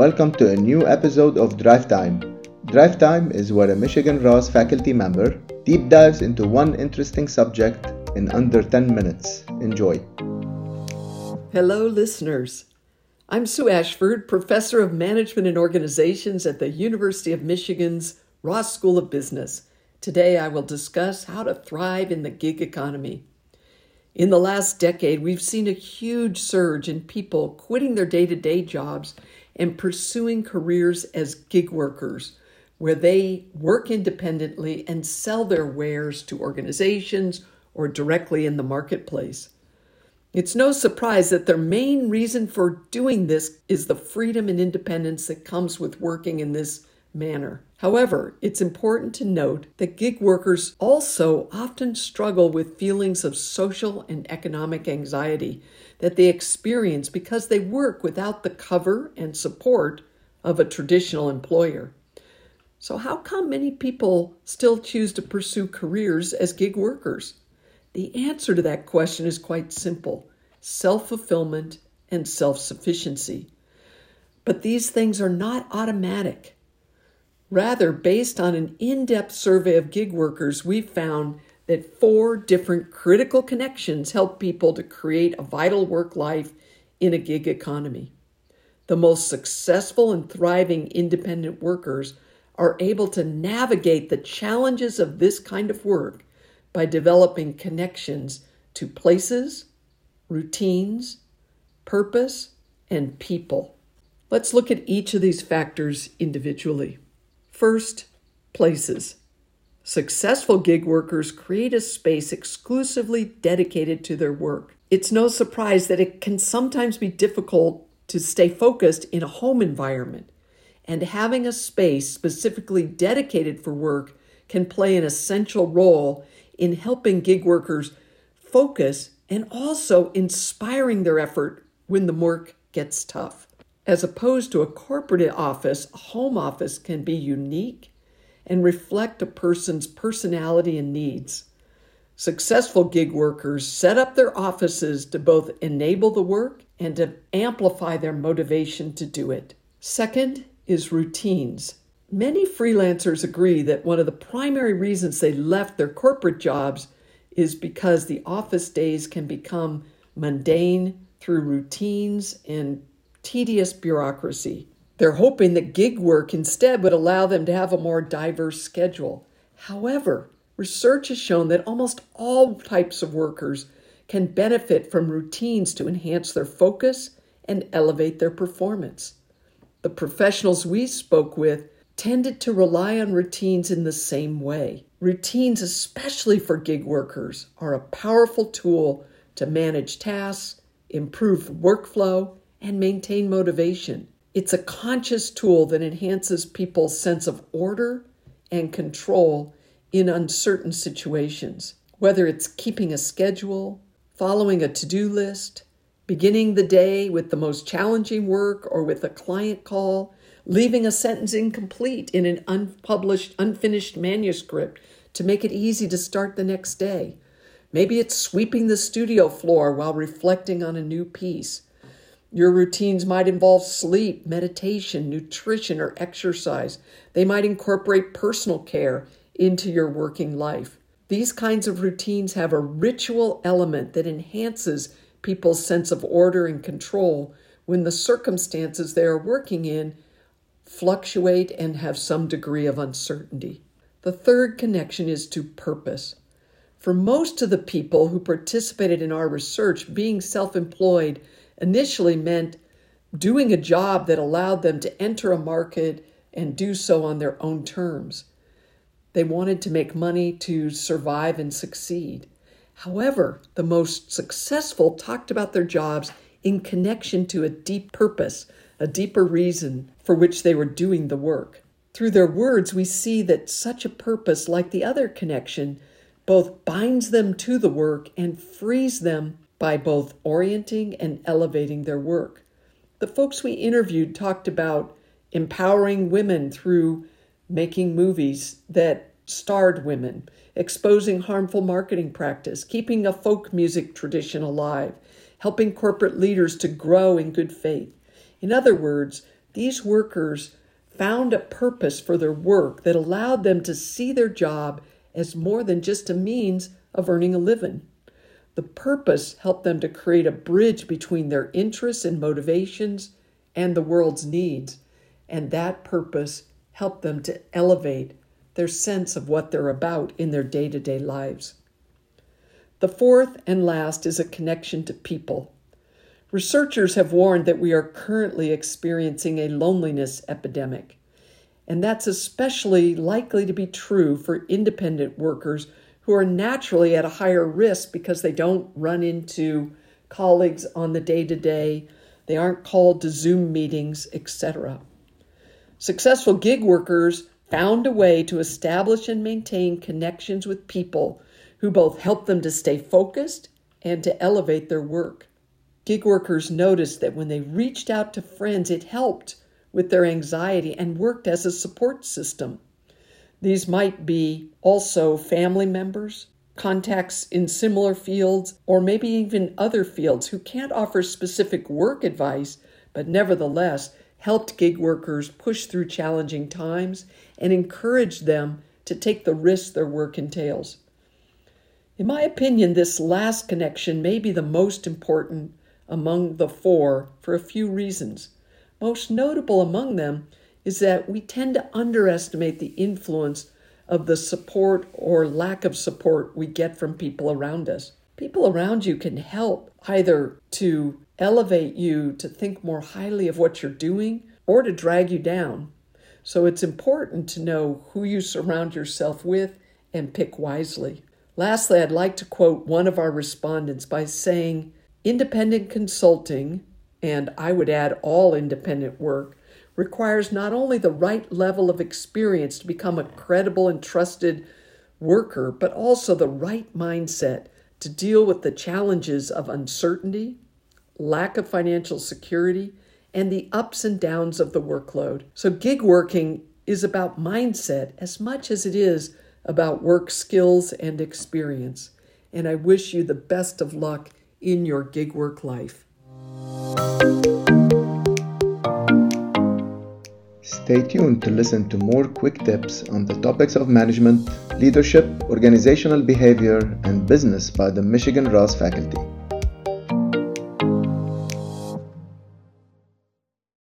Welcome to a new episode of Drive Time. Drive Time is where a Michigan Ross faculty member deep dives into one interesting subject in under 10 minutes. Enjoy. Hello, listeners. I'm Sue Ashford, professor of management and organizations at the University of Michigan's Ross School of Business. Today, I will discuss how to thrive in the gig economy. In the last decade, we've seen a huge surge in people quitting their day to day jobs and pursuing careers as gig workers, where they work independently and sell their wares to organizations or directly in the marketplace. It's no surprise that their main reason for doing this is the freedom and independence that comes with working in this manner. However, it's important to note that gig workers also often struggle with feelings of social and economic anxiety that they experience because they work without the cover and support of a traditional employer. So, how come many people still choose to pursue careers as gig workers? The answer to that question is quite simple self fulfillment and self sufficiency. But these things are not automatic. Rather, based on an in depth survey of gig workers, we found that four different critical connections help people to create a vital work life in a gig economy. The most successful and thriving independent workers are able to navigate the challenges of this kind of work by developing connections to places, routines, purpose, and people. Let's look at each of these factors individually. First, places. Successful gig workers create a space exclusively dedicated to their work. It's no surprise that it can sometimes be difficult to stay focused in a home environment, and having a space specifically dedicated for work can play an essential role in helping gig workers focus and also inspiring their effort when the work gets tough. As opposed to a corporate office, a home office can be unique and reflect a person's personality and needs. Successful gig workers set up their offices to both enable the work and to amplify their motivation to do it. Second is routines. Many freelancers agree that one of the primary reasons they left their corporate jobs is because the office days can become mundane through routines and tedious bureaucracy. They're hoping that gig work instead would allow them to have a more diverse schedule. However, research has shown that almost all types of workers can benefit from routines to enhance their focus and elevate their performance. The professionals we spoke with tended to rely on routines in the same way. Routines, especially for gig workers, are a powerful tool to manage tasks, improve workflow, and maintain motivation. It's a conscious tool that enhances people's sense of order and control in uncertain situations, whether it's keeping a schedule, following a to do list, beginning the day with the most challenging work or with a client call, leaving a sentence incomplete in an unpublished, unfinished manuscript to make it easy to start the next day. Maybe it's sweeping the studio floor while reflecting on a new piece. Your routines might involve sleep, meditation, nutrition, or exercise. They might incorporate personal care into your working life. These kinds of routines have a ritual element that enhances people's sense of order and control when the circumstances they are working in fluctuate and have some degree of uncertainty. The third connection is to purpose. For most of the people who participated in our research, being self employed initially meant doing a job that allowed them to enter a market and do so on their own terms. They wanted to make money to survive and succeed. However, the most successful talked about their jobs in connection to a deep purpose, a deeper reason for which they were doing the work. Through their words, we see that such a purpose, like the other connection, both binds them to the work and frees them by both orienting and elevating their work. The folks we interviewed talked about empowering women through making movies that starred women, exposing harmful marketing practice, keeping a folk music tradition alive, helping corporate leaders to grow in good faith. In other words, these workers found a purpose for their work that allowed them to see their job as more than just a means of earning a living. The purpose helped them to create a bridge between their interests and motivations and the world's needs, and that purpose helped them to elevate their sense of what they're about in their day to day lives. The fourth and last is a connection to people. Researchers have warned that we are currently experiencing a loneliness epidemic, and that's especially likely to be true for independent workers who are naturally at a higher risk because they don't run into colleagues on the day to day, they aren't called to Zoom meetings, etc. Successful gig workers found a way to establish and maintain connections with people who both help them to stay focused and to elevate their work. Gig workers noticed that when they reached out to friends, it helped with their anxiety and worked as a support system. These might be also family members, contacts in similar fields, or maybe even other fields who can't offer specific work advice, but nevertheless helped gig workers push through challenging times and encouraged them to take the risks their work entails. In my opinion, this last connection may be the most important among the four for a few reasons. Most notable among them is that we tend to underestimate the influence of the support or lack of support we get from people around us. People around you can help either to elevate you to think more highly of what you're doing or to drag you down. So it's important to know who you surround yourself with and pick wisely. Lastly, I'd like to quote one of our respondents by saying independent consulting, and I would add all independent work, requires not only the right level of experience to become a credible and trusted worker, but also the right mindset to deal with the challenges of uncertainty, lack of financial security, and the ups and downs of the workload. So, gig working is about mindset as much as it is about work skills and experience. And I wish you the best of luck in your gig work life. Stay tuned to listen to more quick tips on the topics of management, leadership, organizational behavior, and business by the Michigan Ross faculty.